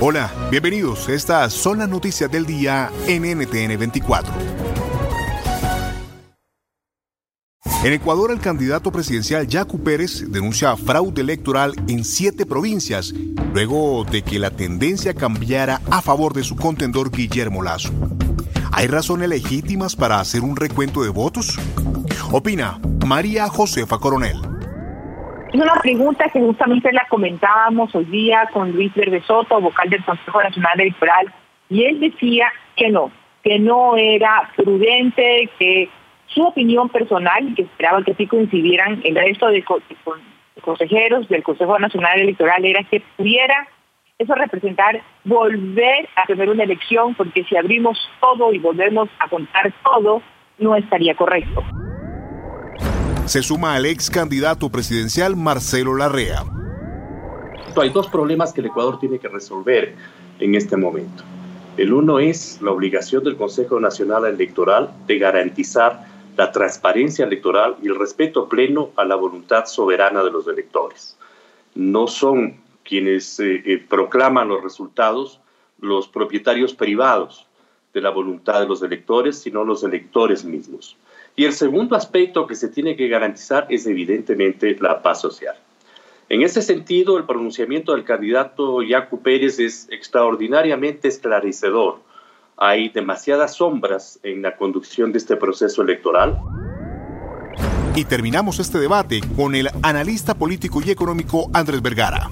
Hola, bienvenidos. Estas son las noticias del día en NTN 24. En Ecuador, el candidato presidencial Yacu Pérez denuncia fraude electoral en siete provincias, luego de que la tendencia cambiara a favor de su contendor Guillermo Lazo. ¿Hay razones legítimas para hacer un recuento de votos? Opina María Josefa Coronel. Es una pregunta que justamente la comentábamos hoy día con Luis Verde Soto, vocal del Consejo Nacional Electoral, y él decía que no, que no era prudente, que su opinión personal, que esperaba que sí coincidieran el resto de, consejeros del Consejo Nacional Electoral, era que pudiera eso representar volver a tener una elección, porque si abrimos todo y volvemos a contar todo, no estaría correcto se suma al ex candidato presidencial Marcelo Larrea. Hay dos problemas que el Ecuador tiene que resolver en este momento. El uno es la obligación del Consejo Nacional Electoral de garantizar la transparencia electoral y el respeto pleno a la voluntad soberana de los electores. No son quienes eh, eh, proclaman los resultados los propietarios privados de la voluntad de los electores, sino los electores mismos. Y el segundo aspecto que se tiene que garantizar es evidentemente la paz social. En ese sentido, el pronunciamiento del candidato Yacu Pérez es extraordinariamente esclarecedor. Hay demasiadas sombras en la conducción de este proceso electoral. Y terminamos este debate con el analista político y económico Andrés Vergara.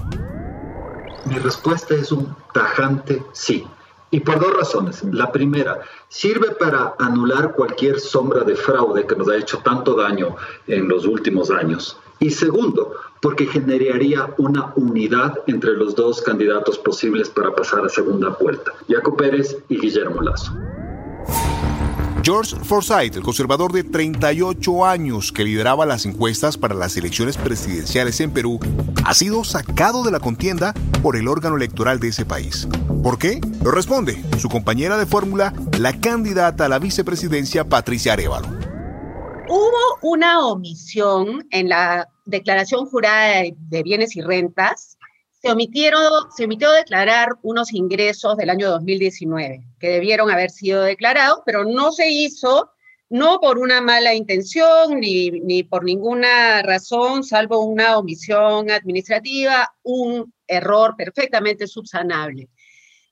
Mi respuesta es un tajante sí. Y por dos razones. La primera, sirve para anular cualquier sombra de fraude que nos ha hecho tanto daño en los últimos años. Y segundo, porque generaría una unidad entre los dos candidatos posibles para pasar a segunda vuelta, Jaco Pérez y Guillermo Lazo. George Forsyth, el conservador de 38 años que lideraba las encuestas para las elecciones presidenciales en Perú, ha sido sacado de la contienda por el órgano electoral de ese país. ¿Por qué? Lo responde su compañera de fórmula, la candidata a la vicepresidencia Patricia Arevalo. Hubo una omisión en la declaración jurada de bienes y rentas se, omitieron, se omitió declarar unos ingresos del año 2019 que debieron haber sido declarados, pero no se hizo, no por una mala intención ni, ni por ninguna razón, salvo una omisión administrativa, un error perfectamente subsanable.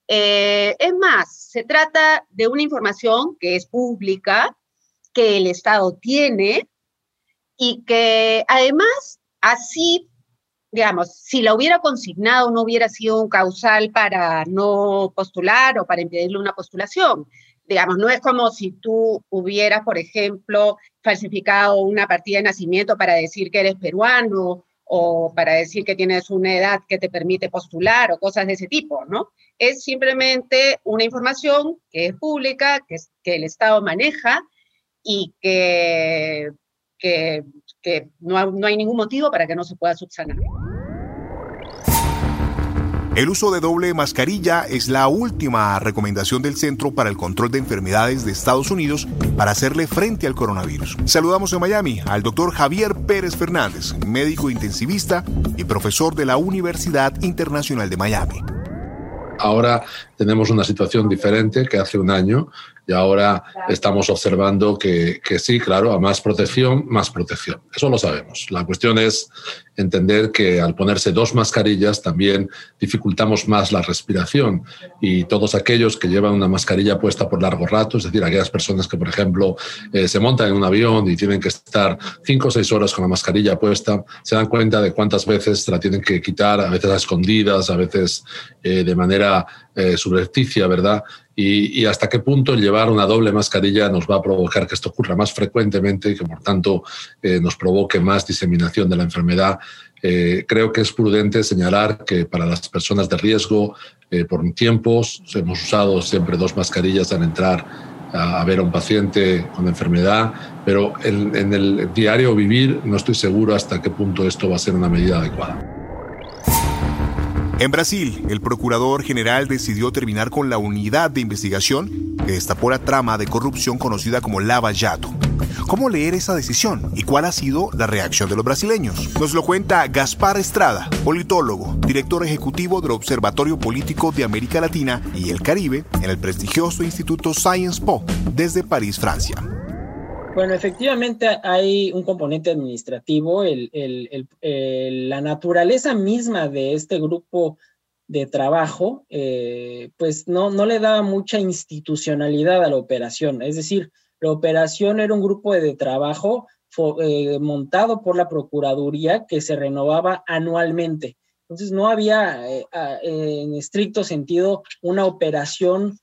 Eh, es más, se trata de una información que es pública, que el Estado tiene y que además así digamos, si la hubiera consignado no hubiera sido un causal para no postular o para impedirle una postulación. Digamos, no es como si tú hubieras, por ejemplo, falsificado una partida de nacimiento para decir que eres peruano o para decir que tienes una edad que te permite postular o cosas de ese tipo, ¿no? Es simplemente una información que es pública, que, el Estado maneja y que, que, que no, no hay ningún motivo para que no se pueda subsanar. El uso de doble mascarilla es la última recomendación del Centro para el Control de Enfermedades de Estados Unidos para hacerle frente al coronavirus. Saludamos en Miami al doctor Javier Pérez Fernández, médico intensivista y profesor de la Universidad Internacional de Miami. Ahora tenemos una situación diferente que hace un año y ahora estamos observando que, que, sí, claro, a más protección, más protección. Eso lo sabemos. La cuestión es entender que al ponerse dos mascarillas también dificultamos más la respiración y todos aquellos que llevan una mascarilla puesta por largo rato, es decir, aquellas personas que, por ejemplo, eh, se montan en un avión y tienen que estar cinco o seis horas con la mascarilla puesta, se dan cuenta de cuántas veces la tienen que quitar, a veces a escondidas, a veces eh, de manera eh, subrepticia, ¿verdad? Y, hasta qué punto llevar una doble mascarilla nos va a provocar que esto ocurra más frecuentemente y que por tanto eh, nos provoque más diseminación de la enfermedad. Eh, creo que es prudente señalar que para las personas de riesgo, eh, por tiempos, hemos usado siempre dos mascarillas al entrar a, ver a un paciente con enfermedad, pero en el diario vivir no estoy seguro hasta qué punto esto va a ser una medida adecuada. En Brasil, el procurador general decidió terminar con la unidad de investigación que destapó la trama de corrupción conocida como Lava Jato. ¿Cómo leer esa decisión y cuál ha sido la reacción de los brasileños? Nos lo cuenta Gaspar Estrada, politólogo, director ejecutivo del Observatorio Político de América Latina y el Caribe en el prestigioso Instituto Sciences Po desde París, Francia. Bueno, efectivamente hay un componente administrativo, el, la naturaleza misma de este grupo de trabajo, eh, pues no, no le daba mucha institucionalidad a la operación. Es decir, la operación era un grupo de trabajo eh, montado por la Procuraduría que se renovaba anualmente. Entonces no había eh, en estricto sentido una operación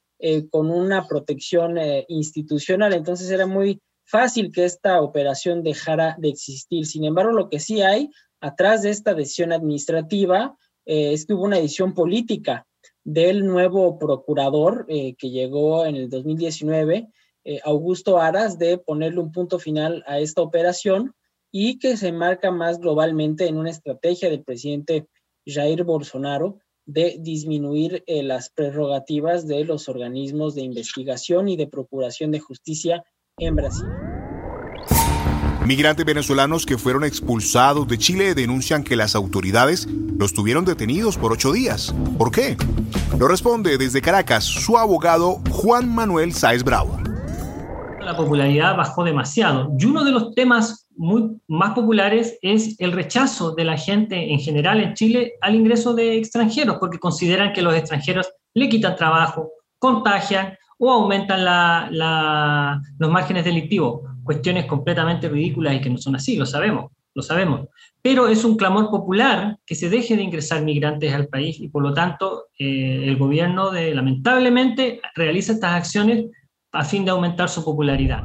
con una protección institucional. Entonces era muy fácil que esta operación dejara de existir. Sin embargo, lo que sí hay atrás de esta decisión administrativa eh, es que hubo una decisión política del nuevo procurador eh, que llegó en el 2019, eh, Augusto Aras, de ponerle un punto final a esta operación y que se marca más globalmente en una estrategia del presidente Jair Bolsonaro de disminuir eh, las prerrogativas de los organismos de investigación y de procuración de justicia en Brasil. Migrantes venezolanos que fueron expulsados de Chile denuncian que las autoridades los tuvieron detenidos por ocho días. ¿Por qué? Lo responde desde Caracas su abogado Juan Manuel Sáez Bravo. La popularidad bajó demasiado y uno de los temas muy, más populares es el rechazo de la gente en general en Chile al ingreso de extranjeros porque consideran que los extranjeros le quitan trabajo, contagian o aumentan los márgenes delictivos. Cuestiones completamente ridículas y que no son así, lo sabemos, lo sabemos. Pero es un clamor popular que se deje de ingresar migrantes al país y por lo tanto eh, el gobierno de, lamentablemente realiza estas acciones a fin de aumentar su popularidad.